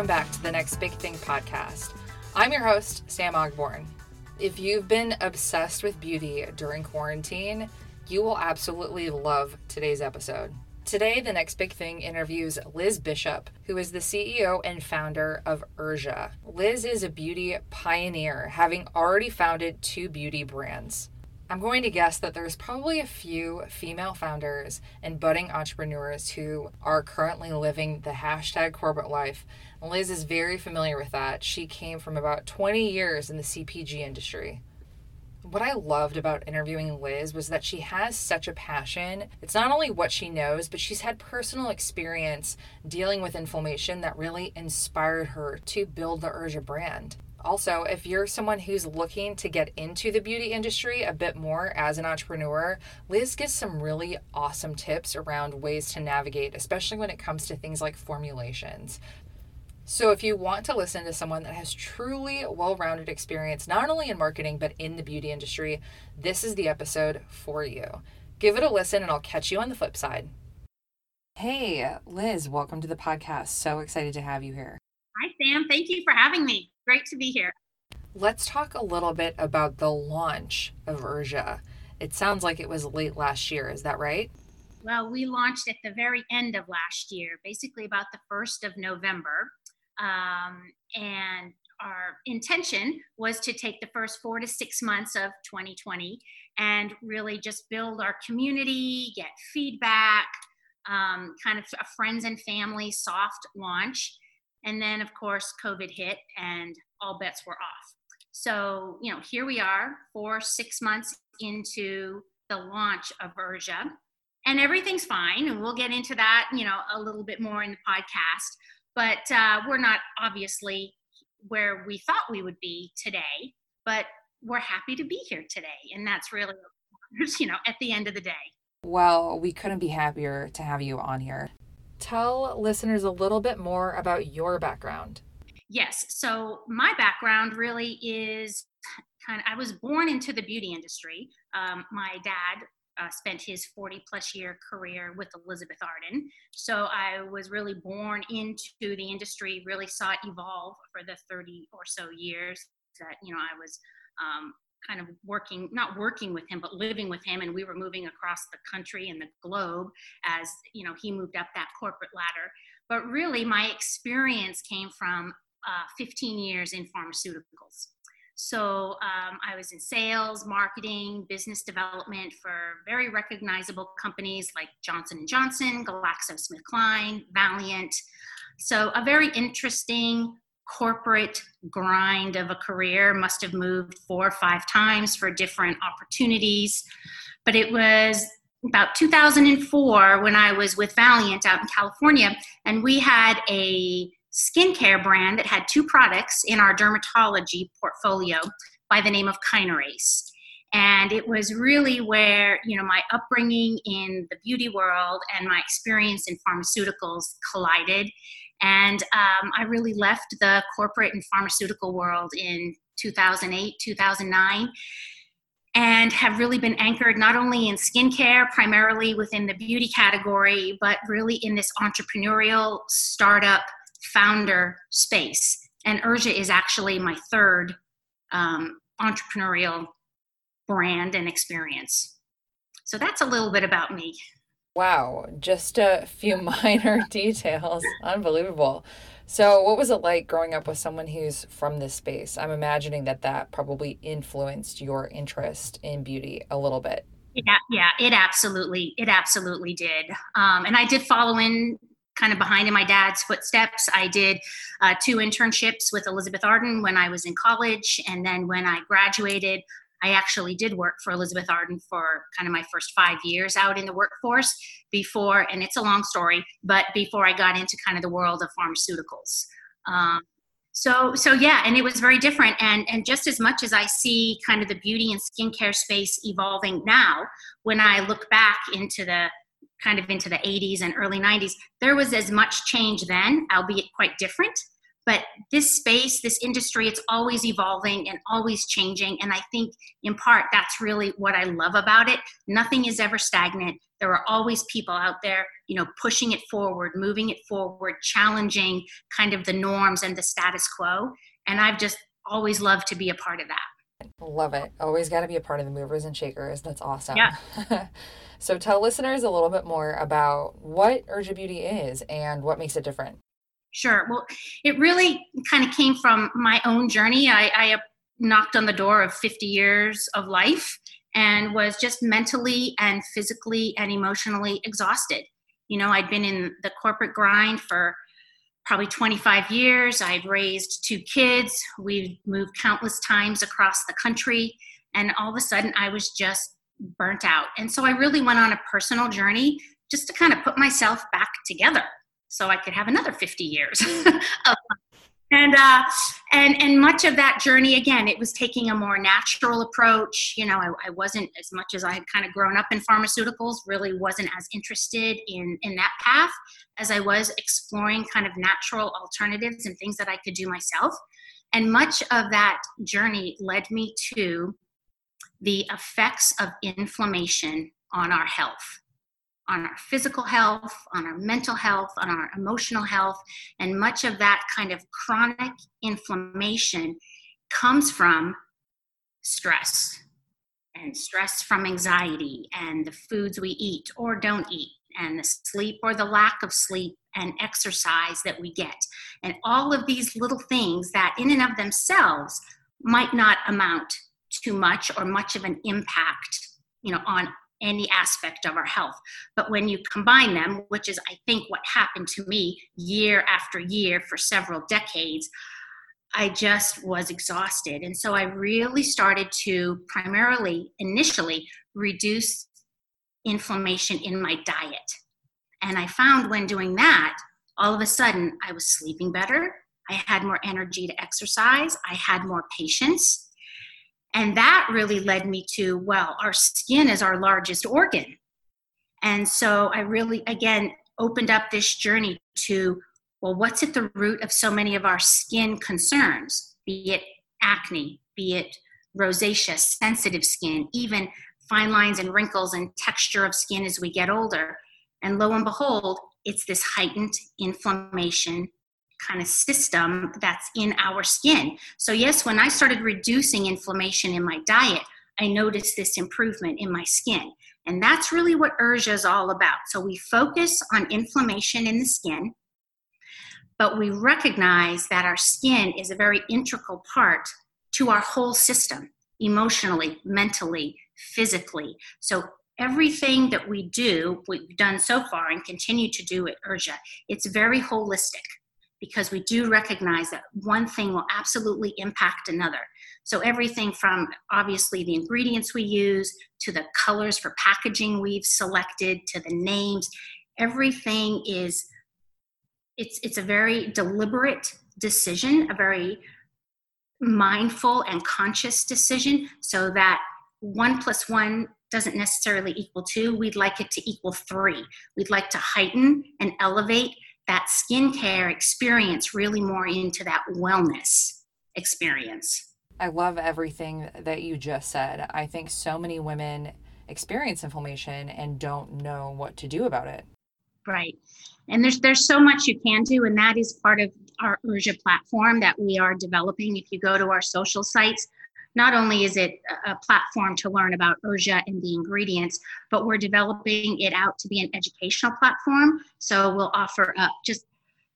Welcome back to the Next Big Thing podcast. I'm your host, Sam Ogborn. If you've been obsessed with beauty during quarantine, you will absolutely love today's episode. Today, the next big thing interviews Liz Bishop, who is the CEO and founder of Urja. Liz is a beauty pioneer, having already founded two beauty brands. I'm going to guess that there's probably a few female founders and budding entrepreneurs who are currently living the hashtag corporate life. Liz is very familiar with that. She came from about 20 years in the CPG industry what I loved about interviewing Liz was that she has such a passion. It's not only what she knows, but she's had personal experience dealing with inflammation that really inspired her to build the Urja brand. Also, if you're someone who's looking to get into the beauty industry a bit more as an entrepreneur, Liz gives some really awesome tips around ways to navigate, especially when it comes to things like formulations. So, if you want to listen to someone that has truly well rounded experience, not only in marketing, but in the beauty industry, this is the episode for you. Give it a listen, and I'll catch you on the flip side. Hey, Liz, welcome to the podcast. So excited to have you here. Hi, Sam. Thank you for having me. Great to be here. Let's talk a little bit about the launch of Urja. It sounds like it was late last year. Is that right? Well, we launched at the very end of last year, basically about the 1st of November. Um, and our intention was to take the first four to six months of 2020 and really just build our community, get feedback, um, kind of a friends and family soft launch. And then, of course, COVID hit and all bets were off. So, you know, here we are, four, six months into the launch of Urja, and everything's fine. And we'll get into that, you know, a little bit more in the podcast but uh, we're not obviously where we thought we would be today but we're happy to be here today and that's really you know at the end of the day well we couldn't be happier to have you on here tell listeners a little bit more about your background yes so my background really is kind of i was born into the beauty industry um, my dad uh, spent his 40 plus year career with Elizabeth Arden. So I was really born into the industry, really saw it evolve for the 30 or so years that, you know, I was um, kind of working, not working with him, but living with him. And we were moving across the country and the globe as, you know, he moved up that corporate ladder. But really, my experience came from uh, 15 years in pharmaceuticals. So um, I was in sales, marketing, business development for very recognizable companies like Johnson & Johnson, GlaxoSmithKline, Valeant. So a very interesting corporate grind of a career. Must have moved four or five times for different opportunities. But it was about 2004 when I was with Valeant out in California, and we had a skincare brand that had two products in our dermatology portfolio by the name of Kinerase. And it was really where, you know, my upbringing in the beauty world and my experience in pharmaceuticals collided. And um, I really left the corporate and pharmaceutical world in 2008, 2009 and have really been anchored not only in skincare, primarily within the beauty category, but really in this entrepreneurial startup founder space. And Urja is actually my third um, entrepreneurial brand and experience. So that's a little bit about me. Wow, just a few minor details. Unbelievable. So, what was it like growing up with someone who's from this space? I'm imagining that that probably influenced your interest in beauty a little bit. Yeah, yeah, it absolutely, it absolutely did. Um, and I did follow in kind of behind in my dad's footsteps. I did uh, two internships with Elizabeth Arden when I was in college. And then when I graduated, I actually did work for Elizabeth Arden for kind of my first five years out in the workforce before, and it's a long story, but before I got into kind of the world of pharmaceuticals. Um, so, so yeah, and it was very different. And and just as much as I see kind of the beauty and skincare space evolving now, when I look back into the kind of into the 80s and early 90s, there was as much change then, albeit quite different. But this space, this industry, it's always evolving and always changing. And I think in part that's really what I love about it. Nothing is ever stagnant. There are always people out there, you know, pushing it forward, moving it forward, challenging kind of the norms and the status quo. And I've just always loved to be a part of that. Love it. Always got to be a part of the movers and shakers. That's awesome. Yeah. so tell listeners a little bit more about what Urja Beauty is and what makes it different. Sure. Well, it really kind of came from my own journey. I, I uh, knocked on the door of 50 years of life and was just mentally and physically and emotionally exhausted. You know, I'd been in the corporate grind for probably 25 years. I'd raised two kids. We've moved countless times across the country. And all of a sudden, I was just burnt out. And so I really went on a personal journey just to kind of put myself back together so I could have another 50 years and uh, and and much of that journey again it was taking a more natural approach. You know I, I, wasn't as much as i had kind of grown up in pharmaceuticals really wasn't as interested in in that path as i was exploring kind of natural alternatives and things that i could do myself. And much of that journey led me to the effects of inflammation on our health on our physical health, on our mental health, on our emotional health. And much of that kind of chronic inflammation comes from stress and stress from anxiety and the foods we eat or don't eat and the sleep or the lack of sleep and exercise that we get and all of these little things that in and of themselves might not amount to much or much of an impact you know on any aspect of our health. But when you combine them, which is, I think, what happened to me year after year for several decades, I just was exhausted. And so I really started to primarily, initially, reduce inflammation in my diet. And I found when doing that, all of a sudden, I was sleeping better. I had more energy to exercise. I had more patience. And that really led me to, well, our skin is our largest organ. And so I really, again, opened up this journey to, well, what's at the root of so many of our skin concerns, be it acne, be it rosacea, sensitive skin, even fine lines and wrinkles and texture of skin as we get older. And lo and behold, it's this heightened inflammation kind of system that's in our skin. So, yes, when I started reducing inflammation in my diet, I noticed this improvement in my skin. And that's really what Urja is all about. So, we focus on inflammation in the skin, but we recognize that our skin is a very integral part to our whole system emotionally, mentally, physically. So, everything that we do, we've done so far and continue to do at Urja, it's very holistic because we do recognize that one thing will absolutely impact another. So, everything from obviously the ingredients we use to the colors for packaging we've selected to the names, everything is it's it's a very deliberate decision, a very mindful and conscious decision so that one plus one doesn't necessarily equal two. We'd like it to equal three. We'd like to heighten and elevate that skincare experience really more into that wellness experience. I love everything that you just said. I think so many women experience inflammation and don't know what to do about it. Right. And there's there's so much you can do and that is part of our Urja platform that we are developing. If you go to our social sites, not only is it a platform to learn about Urja and the ingredients, but we're developing it out to be an educational platform. So we'll offer up just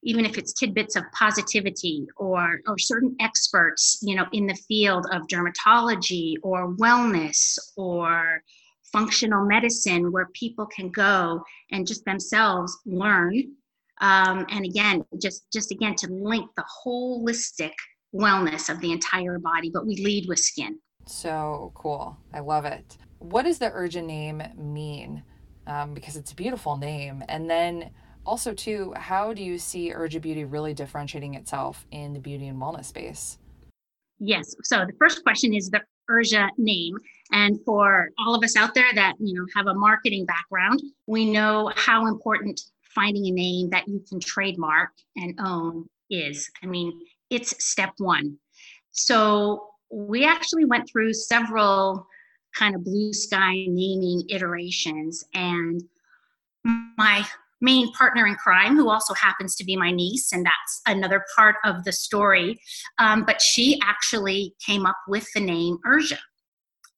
even if it's tidbits of positivity or or certain experts, you know, in the field of dermatology or wellness or functional medicine, where people can go and just themselves learn. Um, and again, just just again to link the holistic wellness of the entire body, but we lead with skin. So cool. I love it. What does the Urja name mean? Um, because it's a beautiful name. And then also, too, how do you see Urja Beauty really differentiating itself in the beauty and wellness space? Yes. So the first question is the Urja name. And for all of us out there that you know have a marketing background, we know how important finding a name that you can trademark and own is. I mean, it's step one. So we actually went through several kind of blue sky naming iterations and my main partner in crime, who also happens to be my niece, and that's another part of the story. Um, but she actually came up with the name Urja.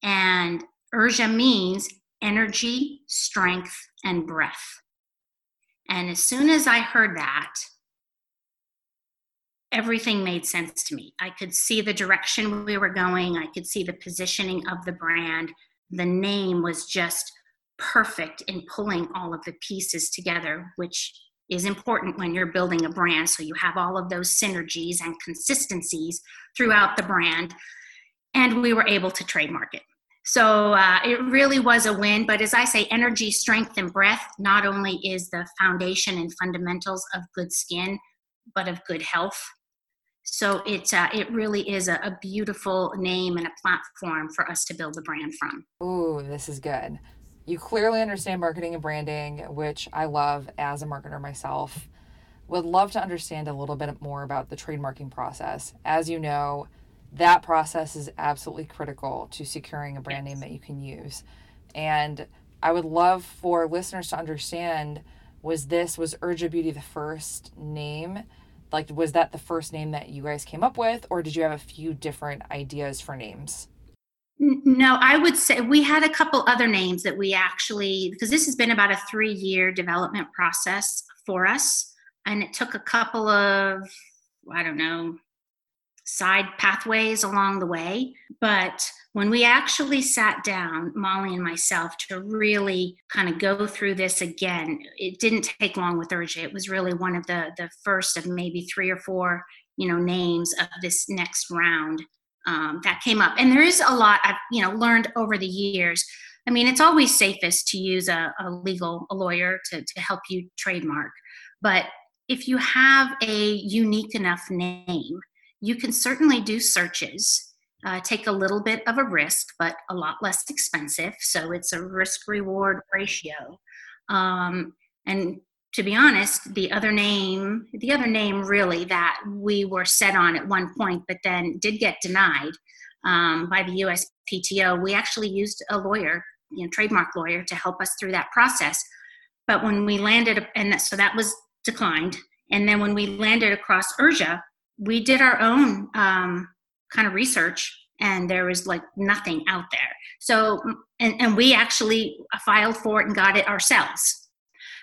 And Urja means energy, strength, and breath. And as soon as I heard that, everything made sense to me. I could see the direction we were going, I could see the positioning of the brand. The name was just perfect in pulling all of the pieces together, which is important when you're building a brand. So you have all of those synergies and consistencies throughout the brand. And we were able to trademark it. So uh, it really was a win. But as I say, energy, strength, and breath not only is the foundation and fundamentals of good skin, but of good health. So it uh, it really is a, a beautiful name and a platform for us to build a brand from. Ooh, this is good. You clearly understand marketing and branding, which I love as a marketer myself. Would love to understand a little bit more about the trademarking process. As you know, that process is absolutely critical to securing a brand name that you can use. And I would love for listeners to understand was this was Urja Beauty the first name? Like was that the first name that you guys came up with or did you have a few different ideas for names? No, I would say we had a couple other names that we actually, because this has been about a three year development process for us. And it took a couple of, I don't know, side pathways along the way. But when we actually sat down, Molly and myself, to really kind of go through this again, it didn't take long with Urja. It was really one of the, the first of maybe three or four, you know, names of this next round um, that came up. And there is a lot I've you know learned over the years. I mean, it's always safest to use a, a legal a lawyer to, to help you trademark. But if you have a unique enough name, you can certainly do searches. Uh, take a little bit of a risk, but a lot less expensive. So it's a risk reward ratio. Um, and to be honest, the other name, the other name really that we were set on at one point, but then did get denied um, by the USPTO. We actually used a lawyer, you know, trademark lawyer, to help us through that process. But when we landed, and so that was declined. And then when we landed across Urja, we did our own um, kind of research, and there was like nothing out there. So, and, and we actually filed for it and got it ourselves.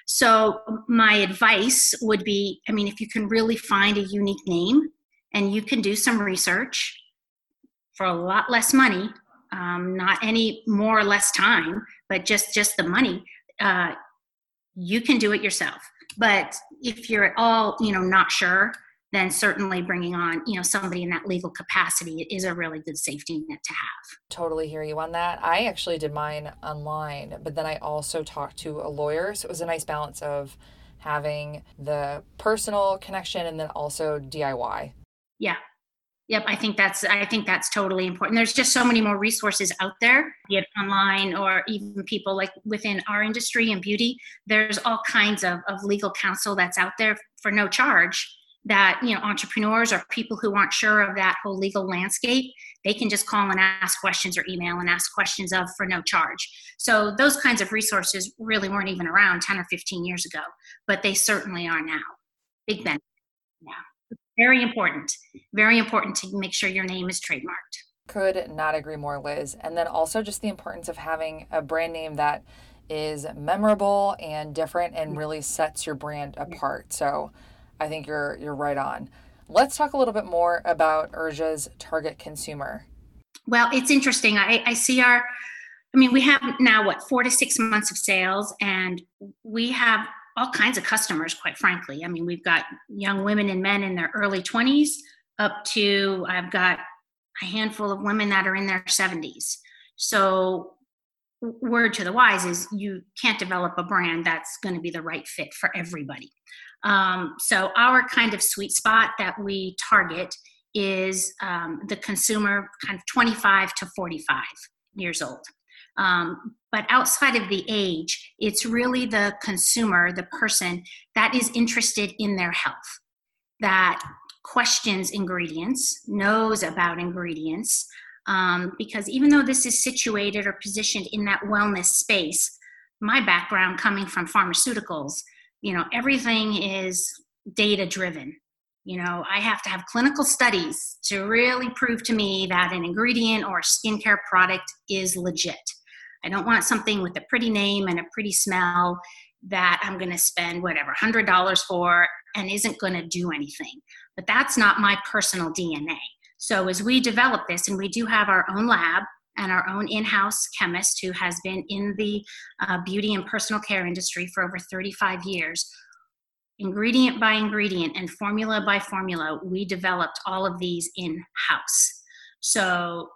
So, my advice would be I mean, if you can really find a unique name and you can do some research for a lot less money, um, not any more or less time, but just just the money, uh, you can do it yourself. But if you're at all, you know, not sure, then certainly bringing on you know somebody in that legal capacity is a really good safety net to have. Totally hear you on that. I actually did mine online but then i also talked to a lawyer. So it was a nice balance of having the personal connection and then also diy yeah. Yep, I think that's I think that's totally important. There's just so many more resources out there, be it online or even people like within our industry and beauty. There's all kinds of, of legal counsel that's out there for no charge that you know entrepreneurs or people who aren't sure of that whole legal landscape they can just call and ask questions or email and ask questions of for no charge. So those kinds of resources really weren't even around 10 or 15 years ago but they certainly are now. Big benefit. Yeah. Very important. Very important to make sure your name is trademarked. Could not agree more liz. And then also just the importance of having a brand name that is memorable and different and mm-hmm. really sets your brand mm-hmm. apart. So I think you're you're right on. Let's talk a little bit more about Urja's target consumer. Well, it's interesting. I, I see our, I mean, we have now what four to six months of sales, and we have all kinds of customers. Quite frankly, I mean, we've got young women and men in their early twenties up to I've got a handful of women that are in their seventies. So word to the wise is you can't develop a brand that's going to be the right fit for everybody. Um, so our kind of sweet spot that we target is um, the consumer kind of 25 to 45 years old. Um, but outside of the age, it's really the consumer, the person that is interested in their health, that questions ingredients, knows about ingredients. Um, because even though this is situated or positioned in that wellness space, my background coming from pharmaceuticals, you know, everything is data driven. You know, I have to have clinical studies to really prove to me that an ingredient or skincare product is legit. I don't want something with a pretty name and a pretty smell that I'm going to spend whatever $100 for and isn't going to do anything. But that's not my personal DNA. So as we develop this, and we do have our own lab and our own in-house chemist who has been in the uh, beauty and personal care industry for over 35 years, ingredient by ingredient and formula by formula, we developed all of these in-house. So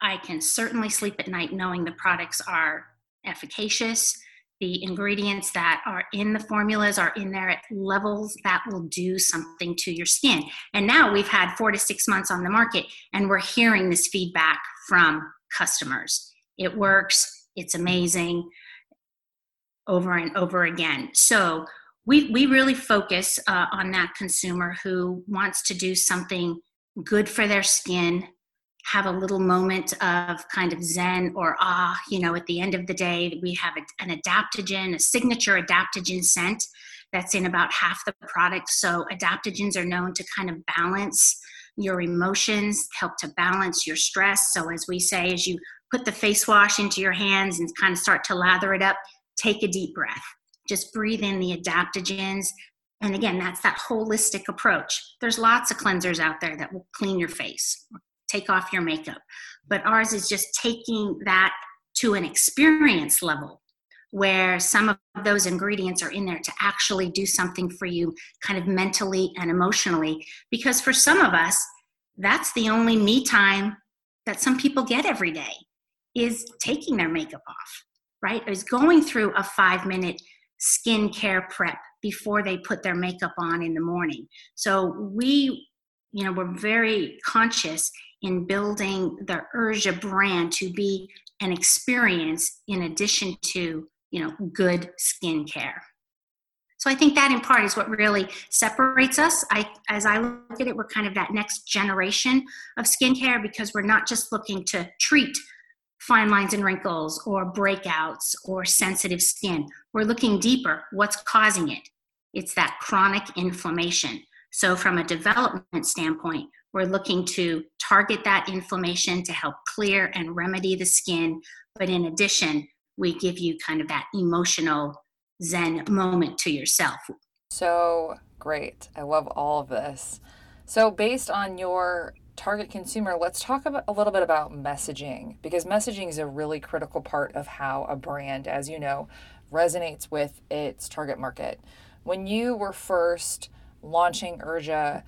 I can certainly sleep at night knowing the products are efficacious. The ingredients that are in the formulas are in there at levels that will do something to your skin. And now we've had four to six months on the market, and we're hearing this feedback from customers. It works, it's amazing over and over again. So we, we really focus uh, on that consumer who wants to do something good for their skin have a little moment of kind of zen or ah you know at the end of the day we have an adaptogen a signature adaptogen scent that's in about half the product so adaptogens are known to kind of balance your emotions help to balance your stress. So as we say as you put the face wash into your hands and kind of start to lather it up take a deep breath. Just breathe in the adaptogens. And again that's that holistic approach. There's lots of cleansers out there that will clean your face take off your makeup. But ours is just taking that to an experience level where some of those ingredients are in there to actually do something for you kind of mentally and emotionally. Because for some of us that's the only me time that some people get every day is taking their makeup off right? Is going through a 5 minute skincare prep before they put their makeup on in the morning. So we you know we're very conscious in building the Urja brand to be an experience in addition to you know good skincare. So I think that in part is what really separates us. I, as I look at it, we're kind of that next generation of skincare because we're not just looking to treat fine lines and wrinkles or breakouts or sensitive skin. We're looking deeper. What's causing it? It's that chronic inflammation. So, from a development standpoint, we're looking to target that inflammation to help clear and remedy the skin. But in addition, we give you kind of that emotional Zen moment to yourself. So great. I love all of this. So, based on your target consumer, let's talk about, a little bit about messaging because messaging is a really critical part of how a brand, as you know, resonates with its target market. When you were first launching Urja,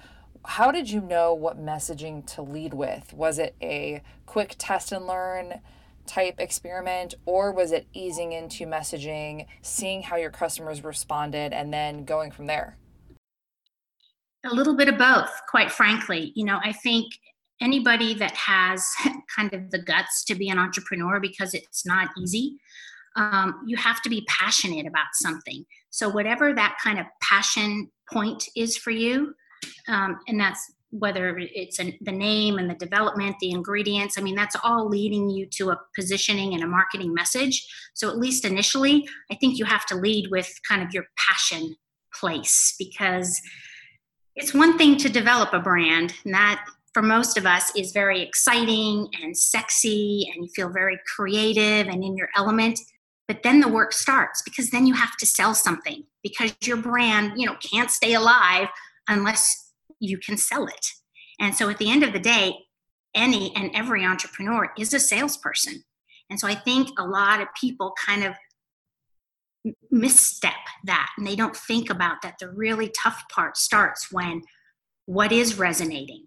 how did you know what messaging to lead with? Was it a quick test and learn type experiment, or was it easing into messaging, seeing how your customers responded, and then going from there? A little bit of both, quite frankly. You know, I think anybody that has kind of the guts to be an entrepreneur because it's not easy. Um, you have to be passionate about something. So, whatever that kind of passion point is for you, um, and that's whether it's an, the name and the development, the ingredients. I mean, that's all leading you to a positioning and a marketing message. So, at least initially, I think you have to lead with kind of your passion place because it's one thing to develop a brand, and that for most of us is very exciting and sexy, and you feel very creative and in your element. But then the work starts because then you have to sell something because your brand, you know, can't stay alive unless you can sell it. And so at the end of the day, any and every entrepreneur is a salesperson. And so I think a lot of people kind of misstep that and they don't think about that the really tough part starts when what is resonating?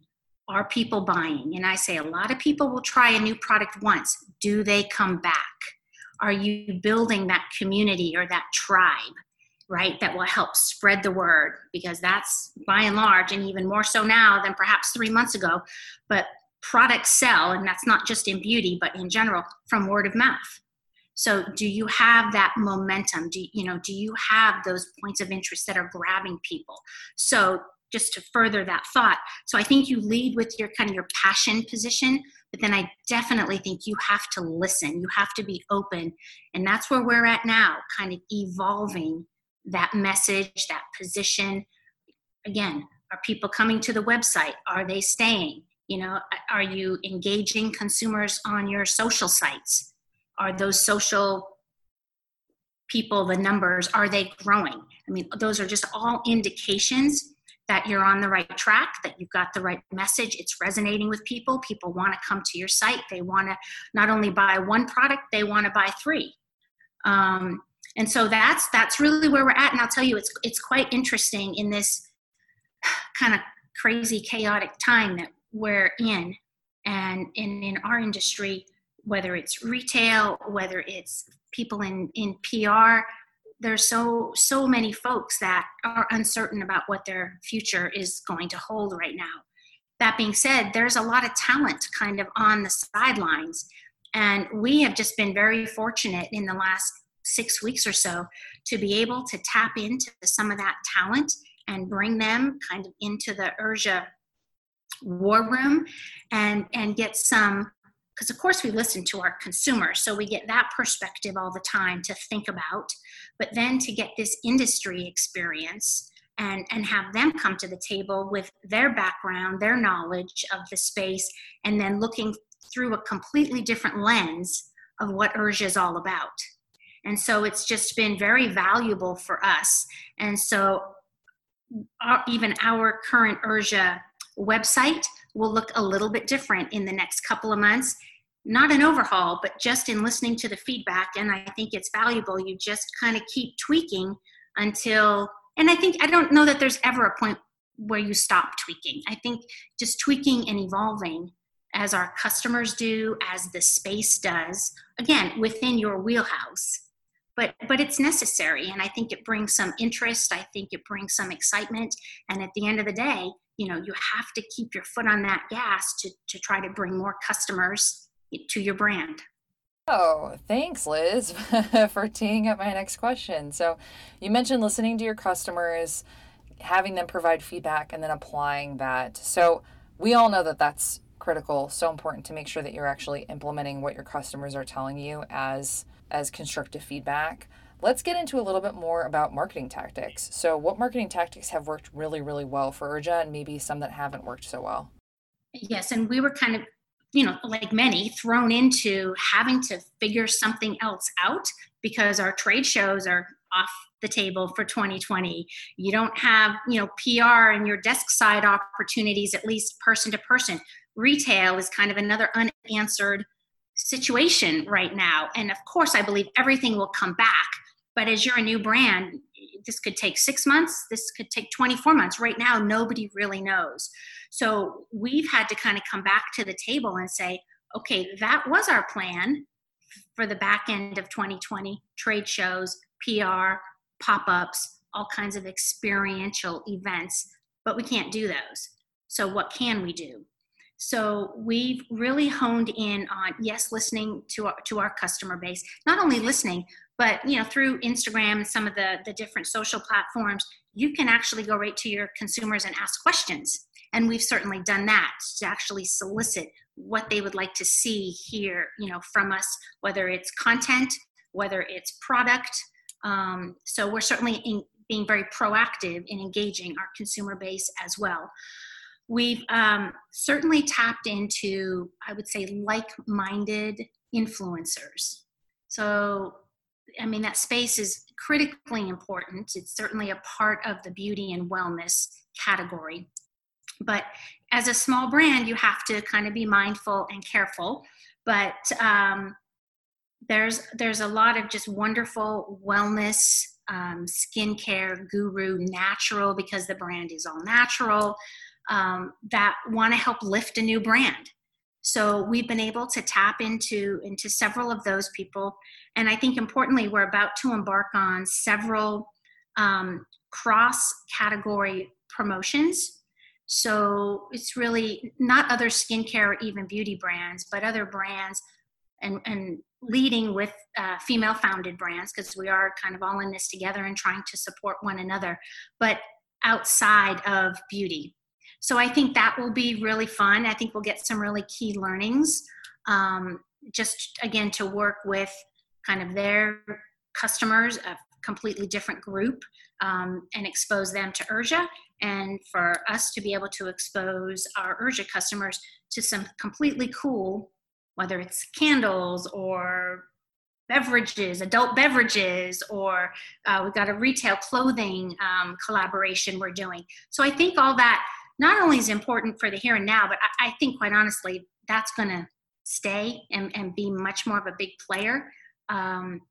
Are people buying? And i say a lot of people will try a new product once. Do they come back? Are you building that community or that tribe right, that will help spread the word because that's by and large, and even more so now than perhaps three months ago. But products sell, and that's not just in beauty, but in general, from word of mouth. So do you have that momentum? Do you know, do you have those points of interest that are grabbing people? So just to further that thought. So I think you lead with your kind of your passion position, but then I definitely think you have to listen. You have to be open. And that's where we're at now, kind of evolving that message, that position. Again, are people coming to the website? Are they staying? You know, are you engaging consumers on your social sites? Are those social people, the numbers, are they growing? I mean, those are just all indications that you're on the right track, that you've got the right message, it's resonating with people. People want to come to your site. They want to not only buy one product, they want to buy three. Um, and so that's that's really where we're at. And I'll tell you, it's it's quite interesting in this kind of crazy, chaotic time that we're in, and in in our industry, whether it's retail, whether it's people in in PR, there's so so many folks that are uncertain about what their future is going to hold right now. That being said there's a lot of talent kind of on the sidelines. And we have just been very fortunate in the last six weeks or so to be able to tap into some of that talent and bring them kind of into the urja war room and and get some because of course we listen to our consumers so we get that perspective all the time to think about. But then to get this industry experience and and have them come to the table with their background their knowledge of the space and then looking through a completely different lens of what urja is all about and so it's just been very valuable for us and so our, even our current urja website will look a little bit different in the next couple of months not an overhaul, but just in listening to the feedback. And I think it's valuable. You just kind of keep tweaking until, and I think, I don't know that there's ever a point where you stop tweaking. I think just tweaking and evolving as our customers do, as the space does, again, within your wheelhouse. But, but it's necessary and i think it brings some interest i think it brings some excitement and at the end of the day you know you have to keep your foot on that gas to, to try to bring more customers to your brand. Oh, thanks, Liz, for teeing up my next question. So, you mentioned listening to your customers, having them provide feedback, and then applying that. So, we all know that that's critical, so important to make sure that you're actually implementing what your customers are telling you as as constructive feedback. Let's get into a little bit more about marketing tactics. So, what marketing tactics have worked really, really well for Urja, and maybe some that haven't worked so well? Yes, and we were kind of you know, like many, thrown into having to figure something else out because our trade shows are off the table for 2020. You don't have, you know, PR and your desk side opportunities, at least person to person. Retail is kind of another unanswered situation right now. And of course, I believe everything will come back. But as you're a new brand, this could take six months, this could take 24 months. Right now, nobody really knows. So we've had to kind of come back to the table and say, okay, that was our plan for the back end of 2020 trade shows, PR, pop ups, all kinds of experiential events, but we can't do those. So, what can we do? So we've really honed in on yes, listening to our, to our customer base. Not only listening, but you know through Instagram and some of the the different social platforms, you can actually go right to your consumers and ask questions. And we've certainly done that to actually solicit what they would like to see here, you know, from us, whether it's content, whether it's product. Um, so we're certainly in, being very proactive in engaging our consumer base as well. We've um, certainly tapped into, I would say, like minded influencers. So, I mean, that space is critically important. It's certainly a part of the beauty and wellness category. But as a small brand, you have to kind of be mindful and careful. But um, there's there's a lot of just wonderful wellness um, skincare guru natural because the brand is all natural um, that want to help lift a new brand. So we've been able to tap into into several of those people. And i think importantly we're about to embark on several um, cross category promotions. So it's really not other skincare or even beauty brands but other brands and, and leading with uh, female founded brands because we are kind of all in this together and trying to support one another, but outside of beauty. So I think that will be really fun. I think we'll get some really key learnings. Um, just again to work with kind of their customers, a completely different group, um, and expose them to Urja, and for us to be able to expose our Urja customers to some completely cool, whether it's candles or beverages, adult beverages, or uh, we've got a retail clothing um, collaboration we're doing. So I think all that not only is important for the here and now, but I, I think quite honestly, that's going to stay and, and be much more of a big player um,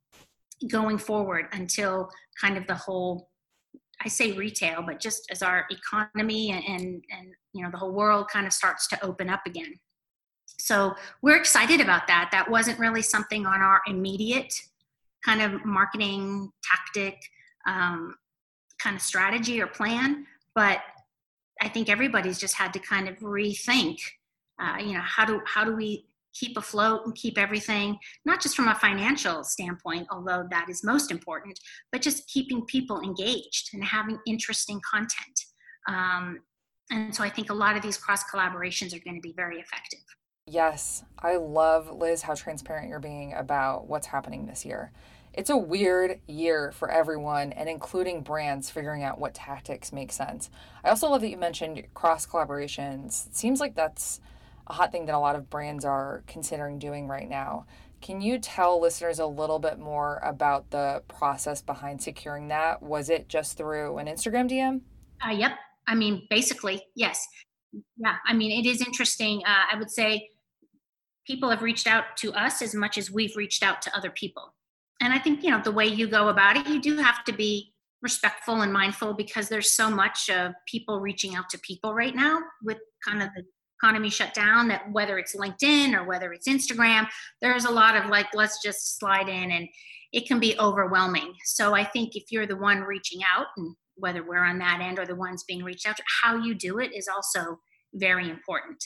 going forward until kind of the whole I say retail, but just as our economy and, and, and you know the whole world kind of starts to open up again. So we're excited about that. That wasn't really something on our immediate kind of marketing tactic, um, kind of strategy or plan, but I think everybody's just had to kind of rethink. Uh, you know, how do how do we keep afloat and keep everything, not just from a financial standpoint, although that is most important, but just keeping people engaged and having interesting content. Um, and so I think a lot of these cross collaborations are going to be very effective. Yes, I love, Liz, how transparent you're being about what's happening this year. It's a weird year for everyone, and including brands figuring out what tactics make sense. I also love that you mentioned cross collaborations. It seems like that's a hot thing that a lot of brands are considering doing right now. Can you tell listeners a little bit more about the process behind securing that? Was it just through an Instagram DM? Uh, yep. I mean, basically, yes. Yeah. I mean, it is interesting. Uh, I would say people have reached out to us as much as we've reached out to other people. And I think, you know, the way you go about it, you do have to be respectful and mindful because there's so much of people reaching out to people right now with kind of the economy shut down that whether it's linkedin or whether it's instagram there's a lot of like let's just slide in and it can be overwhelming. So i think if you're the one reaching out and whether we're on that end or the ones being reached out to how you do it is also very important.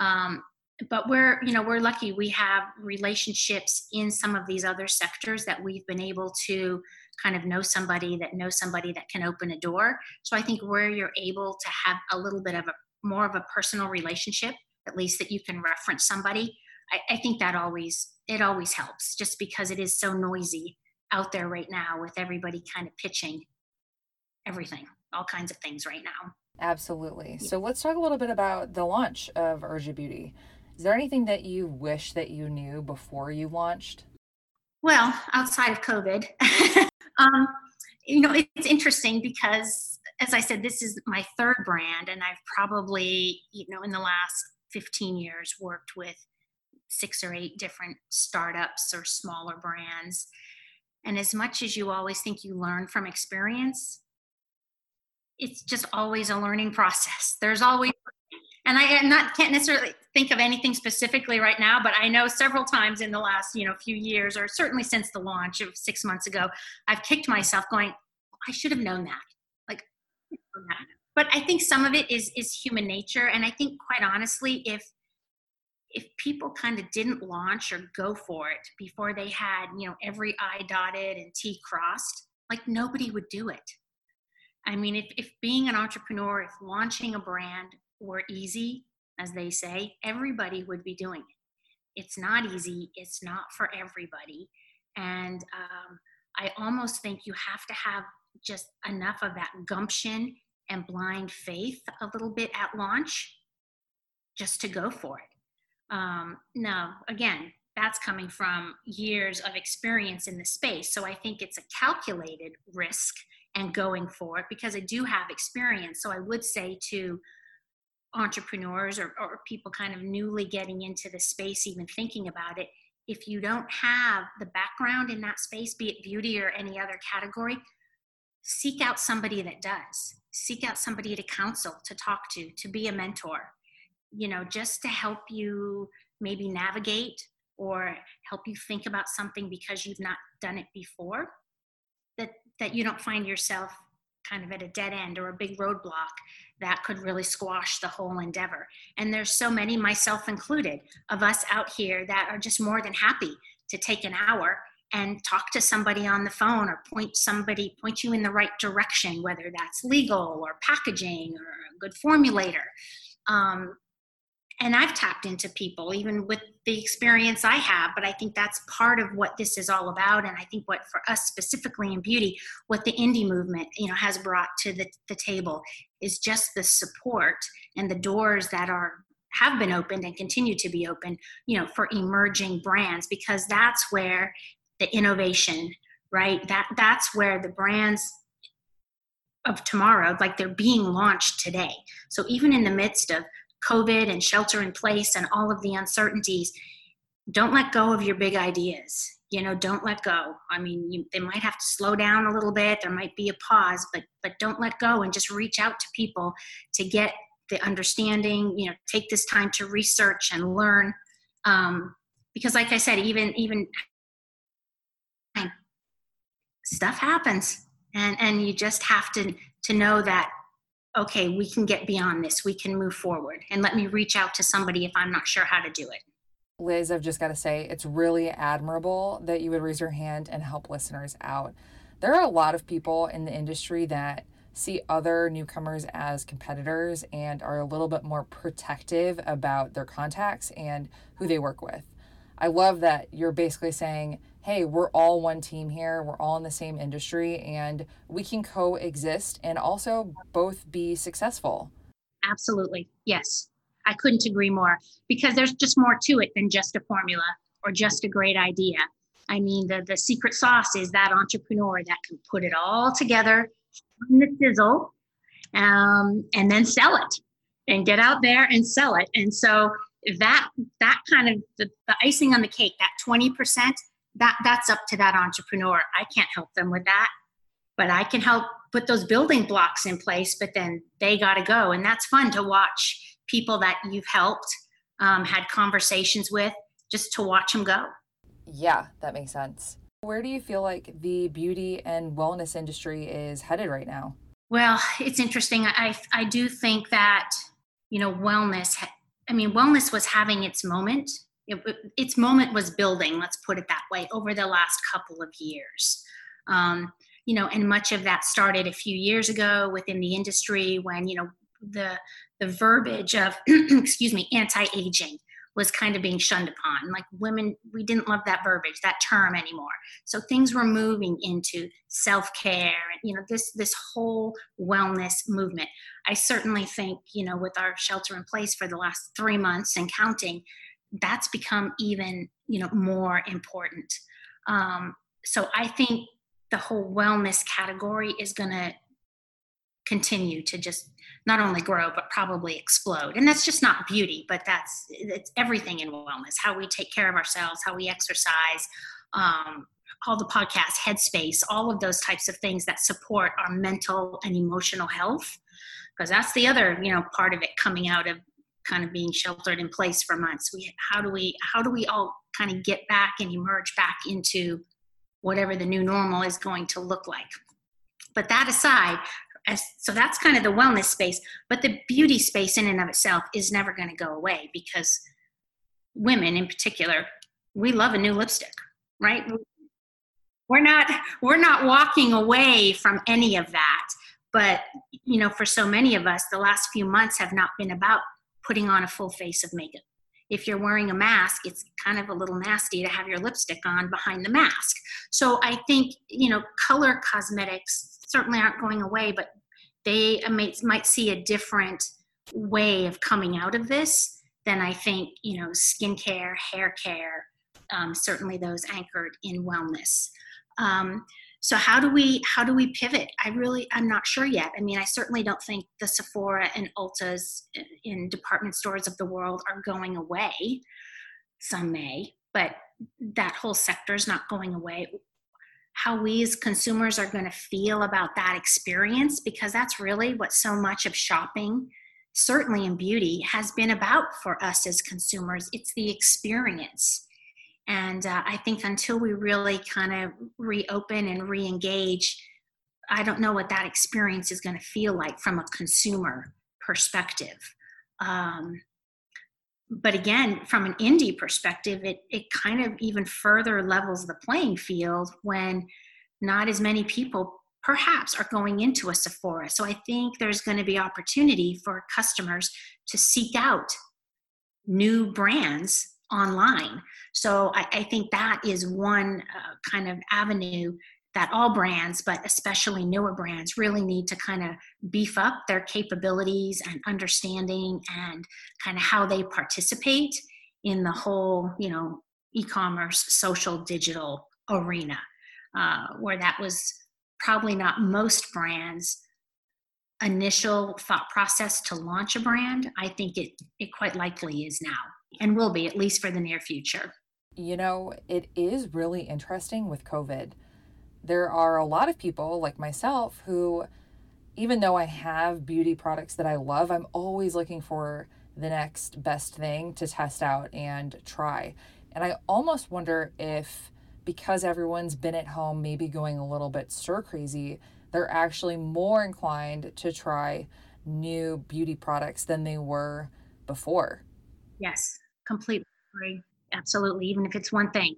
Um, but we're you know we're lucky we have relationships in some of these other sectors that we've been able to kind of know somebody that knows somebody that can open a door so i think where you're able to have a little bit of a more of a personal relationship, at least that you can reference somebody, I, I think that always it always helps just because it is so noisy out there right now with everybody kind of pitching everything, all kinds of things right now. Absolutely. So let's talk a little bit about the launch of Urja Beauty. Is there anything that you wish that you knew before you launched? Well, outside of COVID, um, you know, it's interesting because as I said, this is my third brand, and I've probably, you know, in the last 15 years worked with six or eight different startups or smaller brands. And as much as you always think you learn from experience, it's just always a learning process. There's always, and I not can't necessarily think of anything specifically right now, but I know several times in the last you know few years, or certainly since the launch of six months ago, I've kicked myself going, I should have known that. Like, But I think some of it is is human nature, and I think quite honestly, if if people kind of didn't launch or go for it before they had you know every i dotted and t crossed like nobody would do it i mean if, if being an entrepreneur if launching a brand were easy as they say everybody would be doing it it's not easy it's not for everybody and um, i almost think you have to have just enough of that gumption and blind faith a little bit at launch just to go for it. Um, now, again, that's coming from years of experience in the space. So I think it's a calculated risk and going for it because I do have experience. So I would say to entrepreneurs or, or people kind of newly getting into the space, even thinking about it, if you don't have the background in that space, be it beauty or any other category, seek out somebody that does. Seek out somebody to counsel to talk to to be a mentor you know just to help you maybe navigate or help you think about something because you've not done it before that that you don't find yourself kind of at a dead end or a big roadblock that could really squash the whole endeavor and there's so many myself included of us out here that are just more than happy to take an hour and talk to somebody on the phone or point somebody point you in the right direction whether that's legal or packaging or a good formulator um, and I've tapped into people even with the experience I have, but I think that's part of what this is all about. And I think what for us specifically in beauty, what the indie movement, you know, has brought to the, the table is just the support and the doors that are have been opened and continue to be open, you know, for emerging brands because that's where the innovation, right? That that's where the brands of tomorrow, like they're being launched today. So even in the midst of COVID and shelter in place and all of the uncertainties, don't let go of your big ideas. You know, don't let go. I mean, you, they might have to slow down a little bit. There might be a pause, but but don't let go and just reach out to people to get the understanding. You know, take this time to research and learn. Um, because, like I said, even even stuff happens, and and you just have to to know that okay, we can get beyond this, we can move forward, and let me reach out to somebody if I'm not sure how to do it. Liz, I've just got to say, it's really admirable that you would raise your hand and help listeners out. There are a lot of people in the industry that see other newcomers as competitors and are a little bit more protective about their contacts and who they work with. I love that you're basically saying, hey, we're all one team here, we're all in the same industry, and we can coexist and also both be successful. Absolutely. Yes. I couldn't agree more because there's just more to it than just a formula or just a great idea. I mean, the, the secret sauce is that entrepreneur that can put it all together in the sizzle um, and then sell it and get out there and sell it. And so that that kind of the, the icing on the cake, that 20%, that that's up to that entrepreneur i can't help them with that but i can help put those building blocks in place but then they got to go and that's fun to watch people that you've helped um, had conversations with just to watch them go. Yeah that makes sense. Where do you feel like the beauty and wellness industry is headed right now? Well it's interesting. I i do think that you know wellness i mean wellness was having its moment. It, its moment was building let's put it that way over the last couple of years. Um, you know and much of that started a few years ago within the industry when you know the the verbiage of excuse me anti-aging was kind of being shunned upon. Like women we didn't love that verbiage that term anymore. So things were moving into self-care and you know this this whole wellness movement. I certainly think you know with our shelter in place for the last three months and counting that's become even you know more important. Um, so i think the whole wellness category is going to continue to just not only grow but probably explode. And that's just not beauty but that's it's everything in wellness how we take care of ourselves how we exercise um, all the podcasts headspace all of those types of things that support our mental and emotional health. Because that's the other you know part of it coming out of kind of being sheltered in place for months. We how do we how do we all kind of get back and emerge back into whatever the new normal is going to look like? But that aside so that's kind of the wellness space but the beauty space in and of itself is never going to go away because women in particular we love a new lipstick right we're not we're not walking away from any of that but you know for so many of us the last few months have not been about putting on a full face of makeup. If you're wearing a mask, it's kind of a little nasty to have your lipstick on behind the mask. So I think, you know, color cosmetics certainly aren't going away, but they might, might see a different way of coming out of this than I think, you know, skincare, hair care, um, certainly those anchored in wellness. Um, so how do we how do we pivot? I really i'm not sure yet. I mean i certainly don't think the sephora and ultas in department stores of the world are going away. Some may but that whole sector is not going away. How we as consumers are going to feel about that experience because that's really what so much of shopping certainly in beauty has been about for us as consumers. It's the experience and uh, I think until we really kind of reopen and re engage, I don't know what that experience is going to feel like from a consumer perspective. Um, but again, from an indie perspective, it, it kind of even further levels the playing field when not as many people perhaps are going into a Sephora. So I think there's going to be opportunity for customers to seek out new brands online. So I, I think that is one uh, kind of avenue that all brands, but especially newer brands, really need to kind of beef up their capabilities and understanding and kind of how they participate in the whole, you know, e-commerce, social, digital arena, uh, where that was probably not most brands' initial thought process to launch a brand. I think it it quite likely is now and will be at least for the near future. You know, it is really interesting with COVID there are a lot of people like myself who, even though I have beauty products that I love, I'm always looking for the next best thing to test out and try. And I almost wonder if, because everyone's been at home, maybe going a little bit stir crazy, they're actually more inclined to try new beauty products than they were before. Yes, completely agree. Absolutely. Even if it's one thing,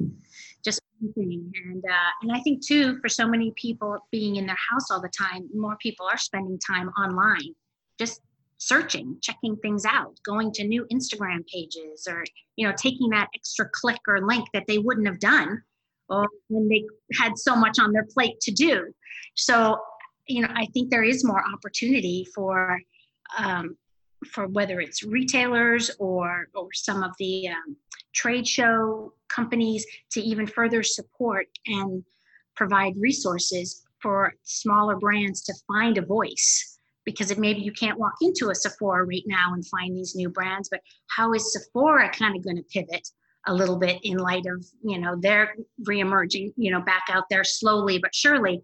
just one thing. And uh, and I think too, for so many people being in their house all the time, more people are spending time online, just searching, checking things out, going to new Instagram pages, or you know, taking that extra click or link that they wouldn't have done or when they had so much on their plate to do. So, you know, I think there is more opportunity for um, for whether it's retailers or or some of the um, trade show companies to even further support and provide resources for smaller brands to find a voice. Because if maybe you can't walk into a Sephora right now and find these new brands but how is Sephora kind of going to pivot a little bit in light of you know they're reemerging you know back out there slowly but surely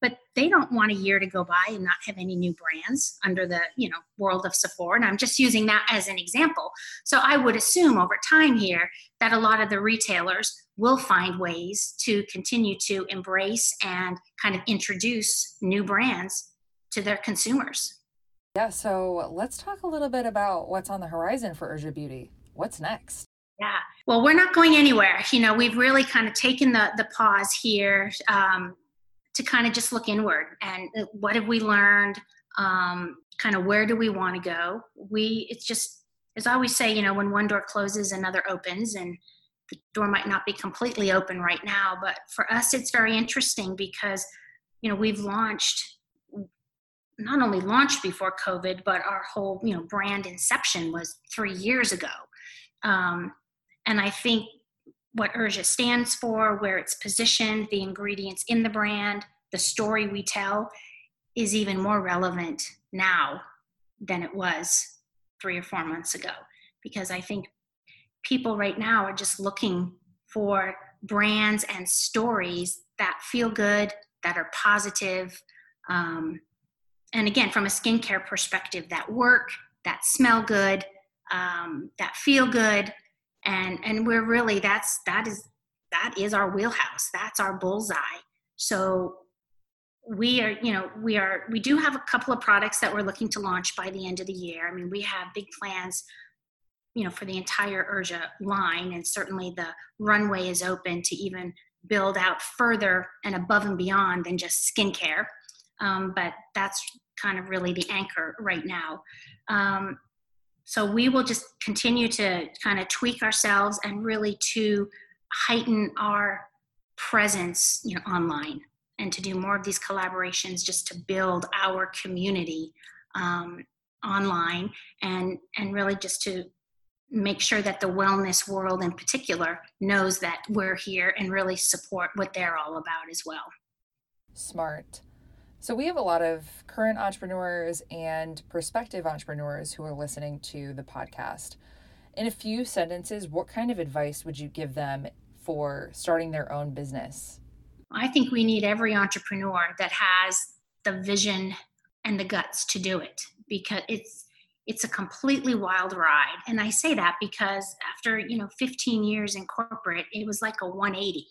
but they don't want a year to go by and not have any new brands under the you know world of Sephora. And I'm just using that as an example. So I would assume over time here that a lot of the retailers will find ways to continue to embrace and kind of introduce new brands to their consumers. Yeah, so let's talk a little bit about what's on the horizon for Urja Beauty. What's next? Yeah, well, we're not going anywhere. You know, we've really kind of taken the the pause here. Um, to kind of just look inward and uh, what have we learned? Um, kind of where do we want to go? We it's just as i always say you know when one door closes another opens and the door might not be completely open right now but for us it's very interesting because you know we've launched not only launched before covid but our whole you know brand inception was three years ago. Um, and i think what Urja stands for, where it's positioned, the ingredients in the brand, the story we tell is even more relevant now than it was three or four months ago. Because I think people right now are just looking for brands and stories that feel good, that are positive, um, and again, from a skincare perspective, that work, that smell good, um, that feel good, and and we're really that's that is that is our wheelhouse. That's our bullseye. So we are you know we are we do have a couple of products that we're looking to launch by the end of the year. I mean we have big plans you know for the entire urja line and certainly the runway is open to even build out further and above and beyond than just skincare. Um, but that's kind of really the anchor right now. Um, so we will just continue to kind of tweak ourselves and really to heighten our presence you know online and to do more of these collaborations just to build our community um, online and and really just to make sure that the wellness world in particular knows that we're here and really support what they're all about as well. Smart so, we have a lot of current entrepreneurs and prospective entrepreneurs who are listening to the podcast. In a few sentences, what kind of advice would you give them for starting their own business? I think we need every entrepreneur that has the vision and the guts to do it because it's it's a completely wild ride and i say that because after you know 15 years in corporate it was like a 180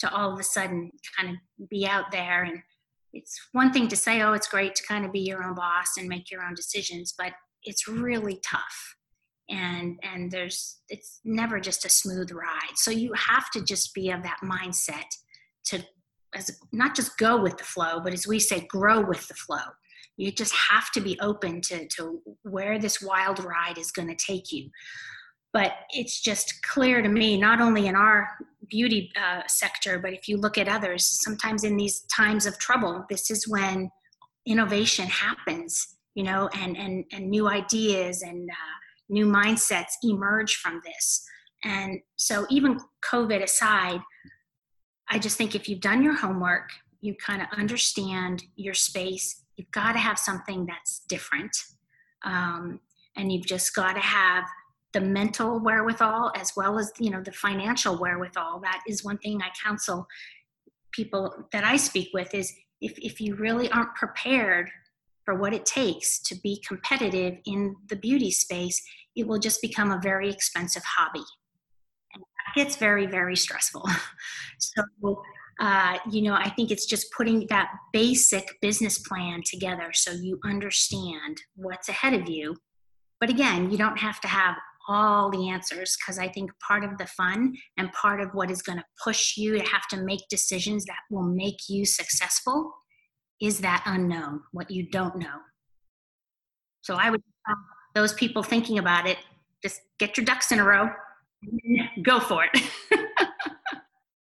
to all of a sudden kind of be out there and it's one thing to say, oh, it's great to kind of be your own boss and make your own decisions, but it's really tough. and and there's it's never just a smooth ride. So you have to just be of that mindset to as not just go with the flow but as we say grow with the flow. You just have to be open to to where this wild ride is going to take you but it's just clear to me not only in our beauty uh, sector but if you look at others sometimes in these times of trouble this is when innovation happens you know and and and new ideas and uh, new mindsets emerge from this. And so, even COVID aside, I just think if you've done your homework, you kind of understand your space, you've got to have something that's different. Um, and you've just got to have the mental wherewithal as well as you know the financial wherewithal that is one thing i counsel people that i speak with is if, if you really aren't prepared for what it takes to be competitive in the beauty space it will just become a very expensive hobby. And that gets very, very stressful. so, uh, you know, I think it's just putting that basic business plan together so you understand what's ahead of you. But again, you don't have to have all the answers because I think part of the fun and part of what is going to push you to have to make decisions that will make you successful is that unknown, what you don't know. So I would uh, those people thinking about it, just get your ducks in a row, go for it.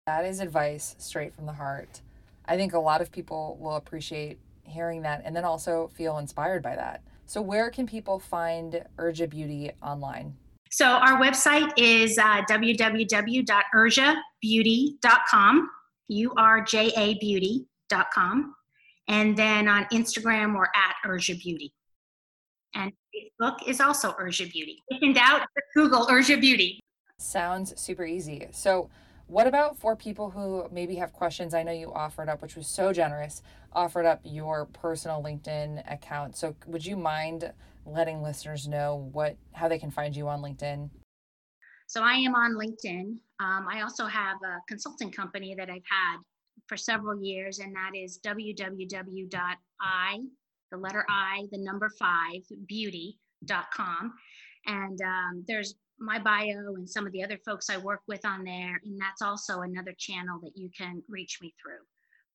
that is advice straight from the heart. I think a lot of people will appreciate hearing that and then also feel inspired by that. So, where can people find Urja Beauty online? So, our website is uh, www.urjabeauty.com, U R J A beauty.com. And then on Instagram, we're at Urja Beauty. And Facebook is also Urja Beauty. If in doubt, Google Urja Beauty. Sounds super easy. So, what about for people who maybe have questions? I know you offered up, which was so generous, offered up your personal LinkedIn account. So, would you mind letting listeners know what how they can find you on LinkedIn? So, I am on LinkedIn. Um, I also have a consulting company that I've had for several years, and that is www.i the letter I, the number five, beauty.com. And um, there's my bio and some of the other folks I work with on there. And that's also another channel that you can reach me through.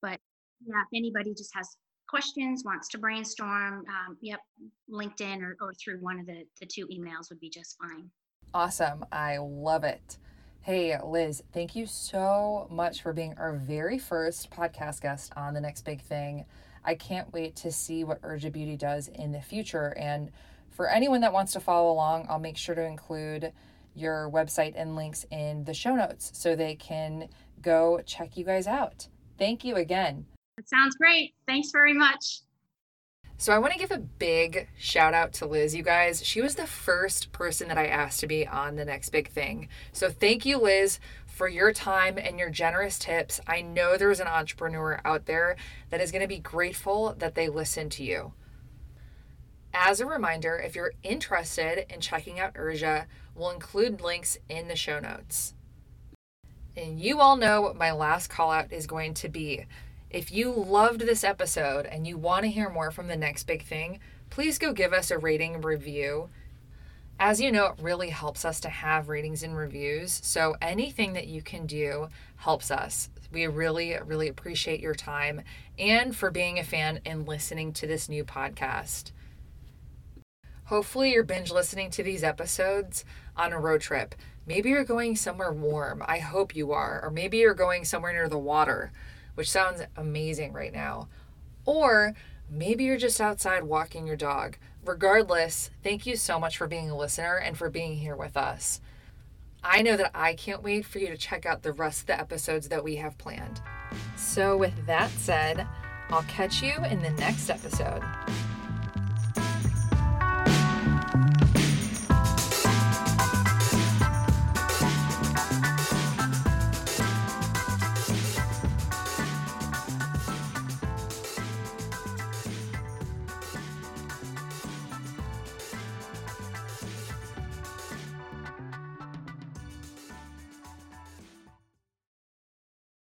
But yeah, if anybody just has questions, wants to brainstorm, um, yep, LinkedIn or, or through one of the, the two emails would be just fine. Awesome. I love it. Hey, Liz, thank you so much for being our very first podcast guest on The Next Big Thing. I can't wait to see what Urja Beauty does in the future. And for anyone that wants to follow along, I'll make sure to include your website and links in the show notes so they can go check you guys out. Thank you again. That sounds great. Thanks very much. So, I want to give a big shout out to Liz, you guys. She was the first person that I asked to be on the next big thing. So, thank you, Liz, for your time and your generous tips. I know there's an entrepreneur out there that is going to be grateful that they listened to you. As a reminder, if you're interested in checking out Urja, we'll include links in the show notes. And you all know what my last call out is going to be. If you loved this episode and you want to hear more from the next big thing, please go give us a rating review as you know, it really helps us to have ratings and reviews. So anything that you can do helps us. We really, really appreciate your time and for being a fan and listening to this new podcast. Hopefully, you're binge listening to these episodes on a road trip. Maybe you're going somewhere warm. I hope you are. Or maybe you're going somewhere near the water, which sounds amazing right now. Or maybe you're just outside walking your dog. Regardless, thank you so much for being a listener and for being here with us. I know that I can't wait for you to check out the rest of the episodes that we have planned. So, with that said, I'll catch you in the next episode.